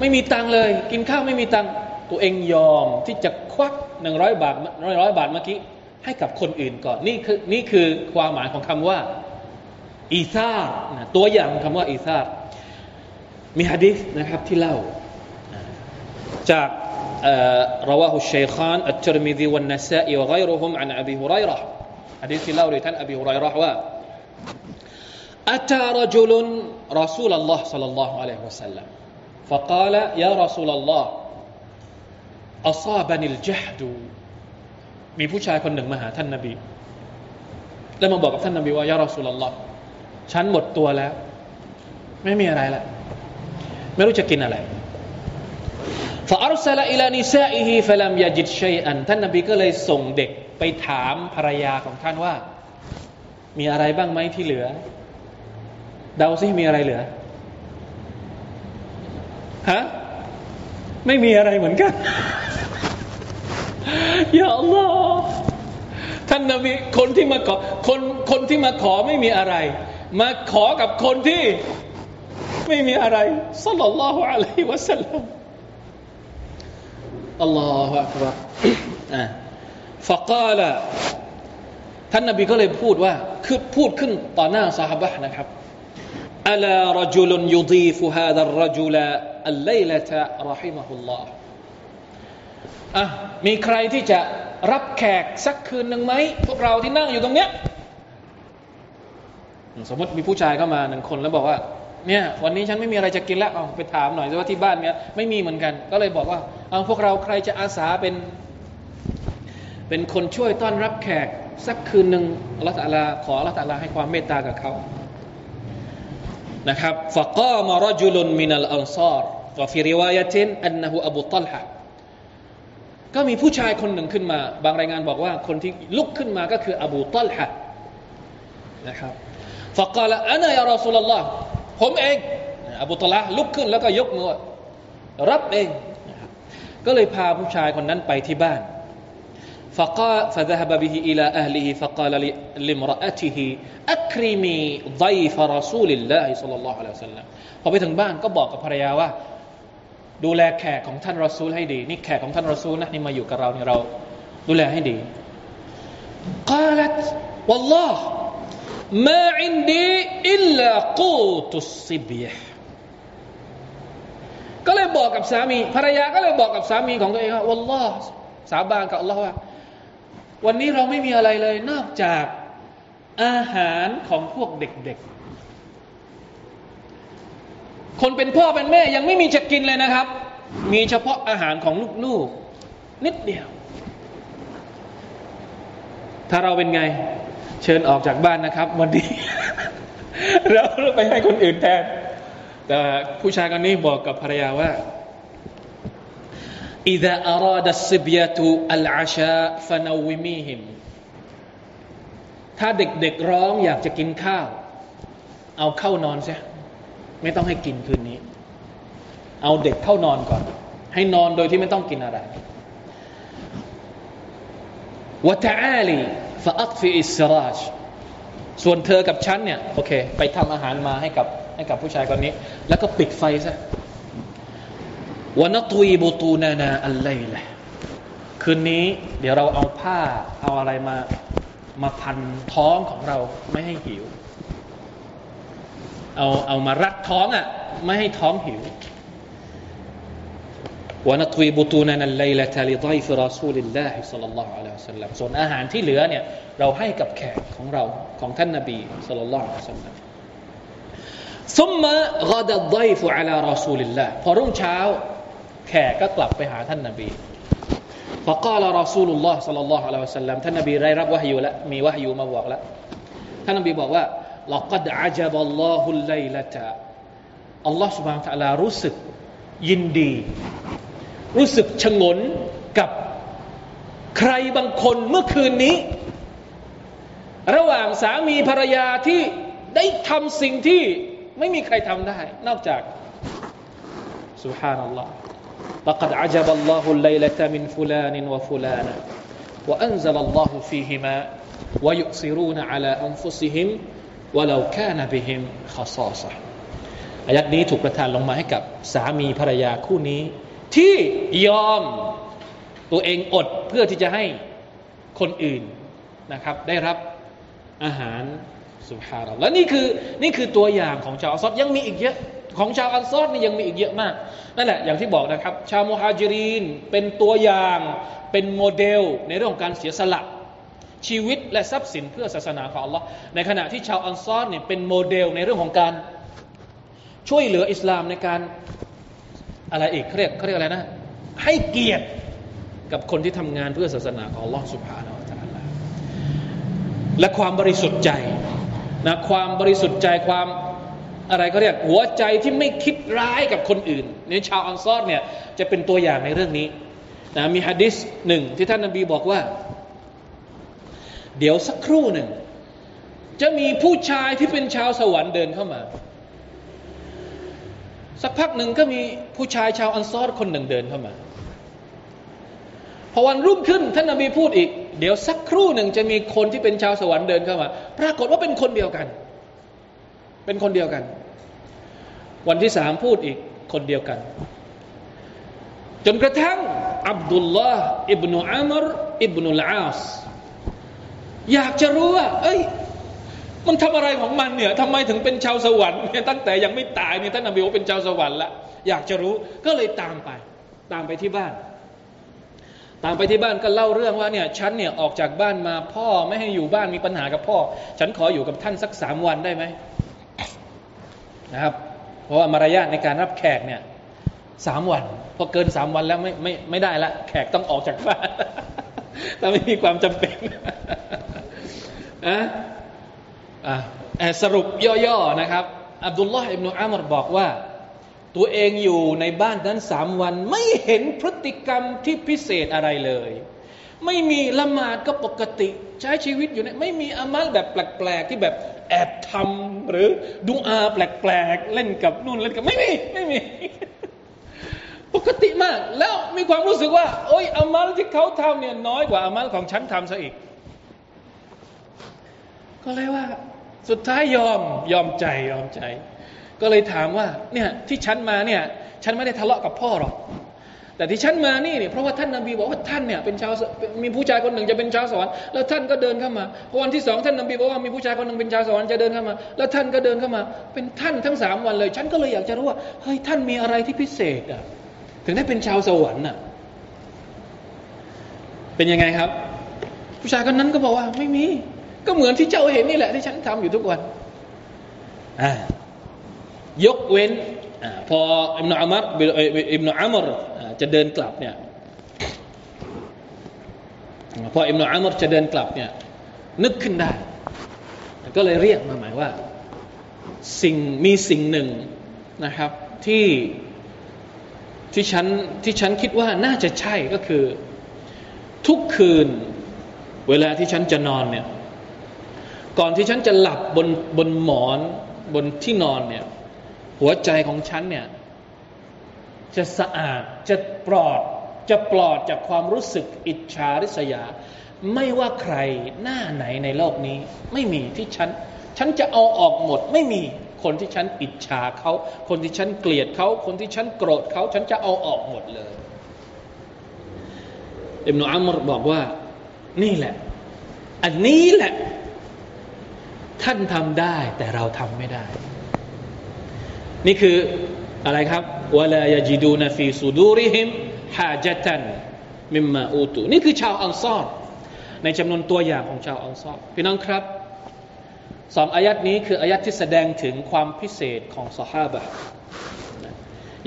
ไม่มีตังเลย กินข้าวไม่มีตังตัวเองยอมที่จะควักหนึ่งร้อยบาทร้อยร้อยบาทเมื่อกี้ให้กับคนอื่นก่อน นี่คือนี่คือความหมายของคำว่า إيثار นะตัวอย่างคำว่าإيثار มีฮะดิษนะครับที่เล่า จากرواه الشيخان والترمذي والنسائي وغيرهم عن أبي هريرةฮะดิษที่เล่าโดยท่านอบีฮุไรรห์ว่า أتى رجل رسول الله صلى الله عليه وسلم فقال يا رسول الله أصابني الجحد มีผู้ชายคนหนึ่งมาหาท่านนบีแล้วมาบอกกับท่านนบีว่ายารอสุลลอฮ์ฉันหมดตัวแล้ว ไม่มีอะไรละไม่รู้จะกินอะไร فأرسل إلى نسائه فلم يجد شيئا ท่านนบีก็เลยส่งเด็กไปถามภรรยาของท่านว่า มีอะไรบ้างไหมที่เหลือ เดาซิมีอะไรเหลือฮะไม่มีอะไรเหมือนกันอย่าอัลลอฮ์ท่านนบีคนที่มาขอคนคนที่มาขอไม่มีอะไร มาขอกับคนที่ไม่มีอะไรสัลลัลลอฮุอะลัยฮิวะสัลลัมอัลลอฮฺอักบารอ่าฟะกาล ท่านนบีก็เลยพูดว่าคือพูดขึ้นต่อหน้าสหบะนะครับอัลารจุลยุดีฟุฮาดารจุลอัลไลลตะรหิมะฮุลลอฮอะมีใครที่จะรับแขกสักคืนหนึ่งไหมพวกเราที่นั่งอยู่ตรงเนี้ยสมมติมีผู้ชายเข้ามาหนึ่งคนแล้วบอกว่าเนี่ยวันนี้ฉันไม่มีอะไรจะกินแล้วเอาไปถามหน่อยว่าที่บ้านเนี้ยไม่มีเหมือนกัน ก็เลยบอกว่าเอาพวกเราใครจะอาสาเป็น เป็นคนช่วยต้อนรับแขก สักคืนหนึ่งอัลลอฮฺตะลาขออัลลอฮฺตะลาให้ความเมตตากับเขานะครับفقام رجل من الأنصار وفي رواية أنه أبو طلحةก็มีผู้ชายคนหนึ่งขึ้นมา บางรายงานบอกว่าคนที่ลุกขึ้นมาก็คืออบูตัลฮะนะครับفقال أنا يا رسول اللهผมเองอบูตัลฮะลุกขึ้นแล้วก็ยกมือรับเอง ก็เลยพาผู้ชายคนนั้นไปที่บ้าน فقال فذهب به إلى أهله فقال لامرأته أكرمي ضيف رسول الله صلى الله عليه وسلم พอไปถึงบ้านก็บอกกับภรรยาว่า ดูแลแขกของท่านรอซูลให้ดีนี่แขกของท่านรอซูลนะนี่มาอยู่กับเราเนี่ยเรา ดูแลให้ดี قالت والله ما عندي إلا قوت الصبيح ก็เลยบอกกับสามีภรรยาก็เลยบอกกับสามีของตัวเองว่าวัลลอฮ์สาบานกับอัลลอฮ์ว่า วันนี้เราไม่มีอะไรเลยนอกจากอาหารของพวกเด็กๆ คนเป็นพ่อเป็นแม่ยังไม่มีจะกินเลยนะครับ มีเฉพาะอาหารของลูกๆ นิดเดียว ถ้าเราเป็นไง เชิญออกจากบ้านนะครับ วันนี้แล้วไปให้คนอื่นแทน แต่ผู้ชายคนนี้บอกกับภรรยาว่า إذا أراد الصبية العشاء فنوميهم ถ้าเด็กๆร้องอยากจะกินข้าว เอาเข้านอนซะไม่ต้องให้กินคืนนี้ เอาเด็กเข้านอนก่อน ให้นอนโดยที่ไม่ต้องกินอะไรวะตะอาลีฟะอัตฟิอิสราชส่วนเธอกับฉันเนี่ยโอเค ไปทำอาหารมาให้กับให้กับผู้ชายคนนี้ แล้วก็ปิดไฟซะ วนัตวีบุตูนานาอัลไลละคืนนี้เดี๋ยวเราเอาผ้าเอาอะไรมามาพันท้องของเราไม่ให้หิว เอาเอามารัดท้องอะ่ะไม่ให้ท้องหิววนัตวีบุตูนานัลไลละทาลิไดฟรอซูลิลลาฮิสัลลัลลอฮุอะลัยฮิสัลลัมส่วนอาหารที่เหลือเนี่ยเราให้กับแขกของเราของท่านนบีสัลลัลลอฮุอะลัยฮิสัลลัมซุมมะกอดัดไดฟุอะลารอซูลิลลาห์พอรุ่ช้า แขกก็กลับไปหาท่านนาบีฟะกาลารอซูลุลลอฮ์สัลลัลลอฮุอะลัยฮิวะสัลลัมท่านนบีได้รับวะฮยูแล้วมีวะฮยูมาบอกแล้วท่านนบีบอกว่าลักดอาจับอัลลอฮุลไลละตะอัลลอฮ์สุบานตะลารู้สึกยินดี รู้สึกชงนกับใครบางคนเมื่อคืนนี้ ระหว่างสามีภรรยาที่ได้ทำสิ่งที่ไม่มีใครทำได้ นอกจากสุฮานัลลอฮ์ لقد عجب الله الليلة من فلان وفلانة وأنزل الله فيهما ويؤثرون على أنفسهم ولو كان بهم خصاصة อายัดนี้ถูกประทานลงมาให้กับสามีภรรยาคู่นี้ ที่ยอมตัวเองอดเพื่อที่จะให้คนอื่นนะครับ ได้รับอาหารสุภาพและนี่คือนี่คือตัวอย่างของชาวอัลซอดยังมีอีกเยอะ ของชาวอัลซอดนี่ยังมีอีกเยอะมากนั่นแหละอย่างที่บอกนะครับ ชาวมุฮัจิรินเป็นตัวอย่างเป็นโมเดลในเรื่องของการเสียสละชีวิตและทรัพย์สินเพื่อศาสนาของ Allah ในขณะที่ชาวอัลซอดเนี่ยเป็นโมเดลในเรื่องของการช่วยเหลืออิสลามในการอะไรอีกเขาเรียกเขาเรียกอะไรนะ ให้เกียรติกับคนที่ทำงานเพื่อศาสนาของ Allah سبحانه และ تعالى และความบริสุทธิ์ใจนะความบริสุทธิ์ใจความ อะไรเขาเรียกหัวใจที่ไม่คิดร้ายกับคนอื่นในชาวอันซอดเนี่ยจะเป็นตัวอย่างในเรื่องนี้นะมีฮะดิษหนึ่งที่ท่านนบีบอกว่า เดี๋ยวสักครู่หนึ่ง จะมีผู้ชายที่เป็นชาวสวรรค์เดินเข้ามา สักพักหนึ่งก็มีผู้ชายชาวอันซอดคนหนึ่งเดินเข้ามาพอวันรุ่งขึ้นท่านนบีพูดอีก เดี๋ยวสักครู่หนึ่งจะมีคนที่เป็นชาวสวรรค์เดินเข้ามา ปรากฏว่าเป็นคนเดียวกัน เป็นคนเดียวกัน วันที่สามพูดอีกคนเดียวกัน จนกระทั่งอับดุลลาห์อิบนุอามรอิบนุลอาสอยากจะรู้ว่า เอ้ย มันทำอะไรของมันเนี่ยทำไมถึงเป็นชาวสวรรค์เนี่ยตั้งแต่ยังไม่ตายเนี่ยท่านนบีว่าเป็นชาวสวรรค์ละอยากจะรู้ก็เลยตามไป ตามไปที่บ้าน ตามไปที่บ้านก็เล่าเรื่องว่าเนี่ยฉันเนี่ยออกจากบ้านมาพ่อไม่ให้อยู่บ้านมีปัญหากับพ่อ ฉันขออยู่กับท่านสักสามวันได้ไหม นะครับ เพราะว่ามารยาทในการรับแขกเนี่ยสามวัน พอเกินสามวันแล้วไม่ไม่ไม่ได้ละ แขกต้องออกจากบ้านถ้าไม่มีความจำเป็นอะอะสรุปย่อๆนะครับอับดุลลอฮ์อิบนุอามรบอกว่า ตัวเองอยู่ในบ้านนั้นสามวัน ไม่เห็นพฤติกรรมที่พิเศษอะไรเลย ไม่มีละหมาดก็ปกติ ใช้ชีวิตอยู่ในไม่มีอามัลแบบแปลกๆที่แบบแอบทำหรือดูอาแปลกๆเล่นกับนู่นเล่นกับไม่มีไม่มี ปกติมาก แล้วมีความรู้สึกว่า โอ้ยอามัลที่เขาทำเนี่ยน้อยกว่าอามัลของฉันทำซะอีก ก็เลยว่า สุดท้ายยอมยอมใจยอมใจ ก็เลยถามว่าเนี่ยที่ฉันมาเนี่ย ฉันไม่ได้ทะเลาะกับพ่อหรอก แต่ที่ฉันมานี่เนี่ยเพราะว่าท่านนาบีบอกว่าท่านเนี่ยเป็นชาวมีผู้ชายคนหนึ่งจะเป็นชาวสวรรค์แล้วท่านก็เดินเข้ามาพอวันที่สองท่านนาบีบอกว่ามีผู้ชายคนหนึ่งเป็นชาวสวรรค์จะเดินเข้ามา แล้วท่านก็เดินเข้ามา เป็นท่านทั้งสามวันเลย ฉันก็เลยอยากจะรู้ว่าเฮ้ยท่านมีอะไรที่พิเศษอะถึงได้เป็นชาวสวรรค์อะเป็นยังไงครับ ผู้ชายคนนั้นก็บอกว่าไม่มี ก็เหมือนที่เจ้าเห็นนี่แหละที่ฉันทำอยู่ทุกวันอ่ายกเว้นอพออิบนาอัมรอิบนาอัมร จะเดินกลับเนี่ยพออิบนาอัมรจะเดินกลับเนี่ยนึกขึ้นได้ ก็เลยเรียกมาหมายว่าสิ่งมีสิ่งหนึ่งนะครับที่ที่ฉันที่ฉันคิดว่าน่าจะใช่ก็คือ ทุกคืนเวลาที่ฉันจะนอนเนี่ยก่อนที่ฉันจะหลับบนบนหมอนบนที่นอนเนี่ยหัวใจของฉันเนี่ย จะสะอาดจะปลอด จะปลอดจากความรู้สึกอิจฉาริษยา ไม่ว่าใครหน้าไหนในโลกนี้ ไม่มีที่ฉัน ฉันจะเอาออกหมดไม่มีคนที่ฉันอิจฉาเขา คนที่ฉันเกลียดเขา คนที่ฉันโกรธเขา ฉันจะเอาออกหมดเลยอิบนุอัมรบอกว่า นี่แหละ อันนี้แหละ ท่านทำได้แต่เราทำไม่ได้ นี่คืออะไรครับ วลายจิดูนฟีสุดูริฮิมฮาจตันมิมมาอูตุนี่คือชาวอัลซอรในจำนวนตัวอย่างของชาวอัลซอรพี่น้องครับสองอายัดนี้คืออายัดที่แสดงถึงความพิเศษของสฮาบะ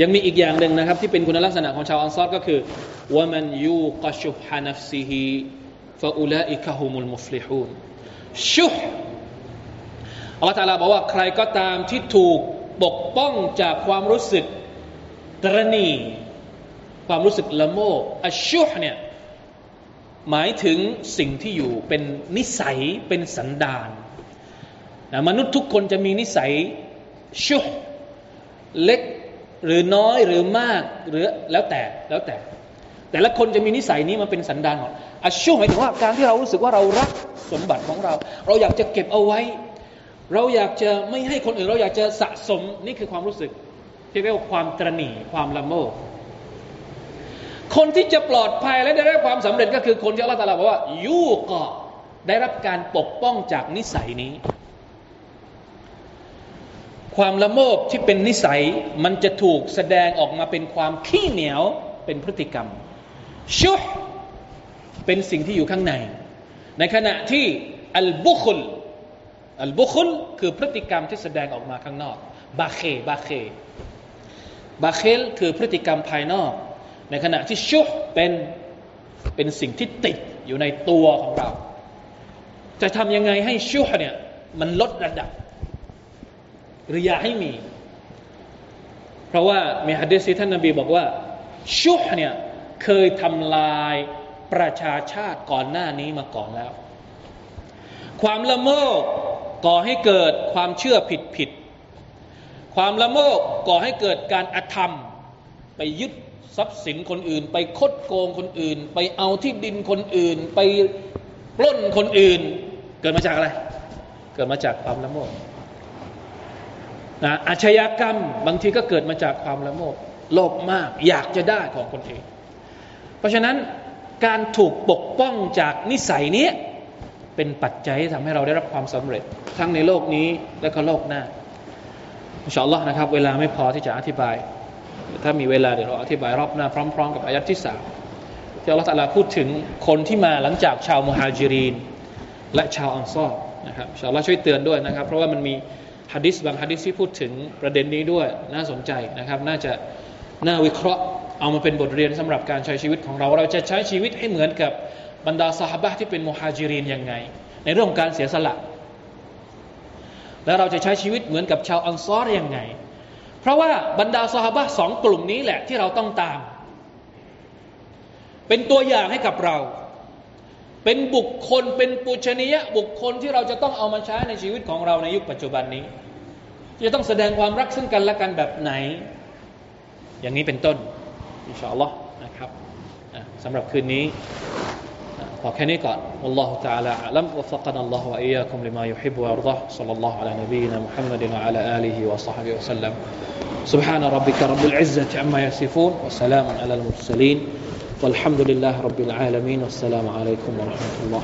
ยังมีอีกอย่างหนึ่งนะครับ ที่เป็นคุณลักษณะของชาวอัลซอรก็คือว่ามันยูกชุบฮานัฟซิฮีฟาอุลาอิกะฮุมุลมุฟลิฮูนชุฮอัลลอฮฺตาลาบอกว่าใครก็ตามที่ถูกปกป้องจากความรู้สึก ตรณี ความรู้สึกละโมบอัชชุเนี่ยหมายถึงสิ่งที่อยู่เป็นนิสัยเป็นสันดานนะมนุษย์ทุกคนจะมีนิสัยชุเล็กหรือน้อยหรือมากหรือแล้วแต่แล้วแต่ แต่ละคนจะมีนิสัยนี้มาเป็นสันดานของอัชชุหมายถึงว่าการที่เรารู้สึกว่าเรารักสมบัติของเรา เราอยากจะเก็บเอาไว้ เราอยากจะไม่ให้คนอื่น เราอยากจะสะสมนี่คือความรู้สึก ที่เรียกว่าความตรณีความละโมบคนที่จะปลอดภัยและได้รับความสำเร็จก็คือคนที่อัลลอฮฺตรัสบอกว่ายูก็ได้รับการปกป้องจากนิสัยนี้ ความละโมบที่เป็นนิสัยมันจะถูกแสดงออกมาเป็นความขี้เหนียวเป็นพฤติกรรม ชุเป็นสิ่งที่อยู่ข้างใน ในขณะที่อัลบุคลอัลบุคลคือพฤติกรรมที่แสดงออกมาข้างนอก บาเคบาเค บาเคลคือพฤติกรรมภายนอก ในขณะที่ชุบเป็นเป็นสิ่งที่ติดอยู่ในตัวของเรา จะทำยังไงให้ชุบเนี่ยมันลดระดับหรืออย่าให้มี เพราะว่ามีฮะดีษที่ท่านนบีบอกว่า ชุบเนี่ยเคยทำลายประชาชาติก่อนหน้านี้มาก่อนแล้ว ความละโมบก่อให้เกิดความเชื่อผิดผิด ความละโมบก่อให้เกิดการอธรรม ไปยึดทรัพย์สินคนอื่น ไปคดโกงคนอื่น ไปเอาที่ดินคนอื่น ไปปล้นคนอื่น เกิดมาจากอะไร เกิดมาจากความละโมบนะอาชญากรรมบางทีก็เกิดมาจากความละโมบโลภมากอยากจะได้ของคนอื่น เพราะฉะนั้นการถูกปกป้องจากนิสัยนี้เป็นปัจจัยที่ทำให้เราได้รับความสำเร็จ ทั้งในโลกนี้และก็โลกหน้า อินชาอัลลอฮ์นะครับเวลาไม่พอที่จะอธิบาย ถ้ามีเวลาเดี๋ยวเราอธิบายรอบหน้าพร้อม ๆ กับอายัดที่สามที่อัลลอฮฺตะลาพูดถึงคนที่มาหลังจากชาวมุฮัจิรีนและชาวอันซอรนะครับชาวละช่วยเตือนด้วยนะครับ เพราะว่ามันมีฮะดิษบางฮะดิษที่พูดถึงประเด็นนี้ด้วยน่าสนใจนะครับ น่าจะน่าวิเคราะห์เอามาเป็นบทเรียนสำหรับการใช้ชีวิตของเรา เราจะใช้ชีวิตให้เหมือนกับบรรดาสหบะที่เป็นมุฮัจิรีนยังไง ในเรื่องการเสียสละ และเราจะใช้ชีวิตเหมือนกับชาวอันซอรยังไง เพราะว่าบรรดาสหบะสองกลุ่มนี้แหละที่เราต้องตาม เป็นตัวอย่างให้กับเรา เป็นบุคคลเป็นปุชนียบุคคลที่เราจะต้องเอามาใช้ในชีวิตของเราในยุคปัจจุบันนี้ จะต้องแสดงความรักซึ่งกันและกันแบบไหน อย่างนี้เป็นต้นอินชาอัลลอฮ์นะครับสำหรับคืนนี้ พอแค่นี้ก่อน والله تعالى أعلم وفقنا الله وإياكم لما يحب ويرضاه صلى الله على نبينا محمد وعلى آله وصحبه وسلم سبحان ربك رب العزة عما يصفون وسلام على المرسلين والحمد لله رب العالمين والسلام عليكم ورحمة الله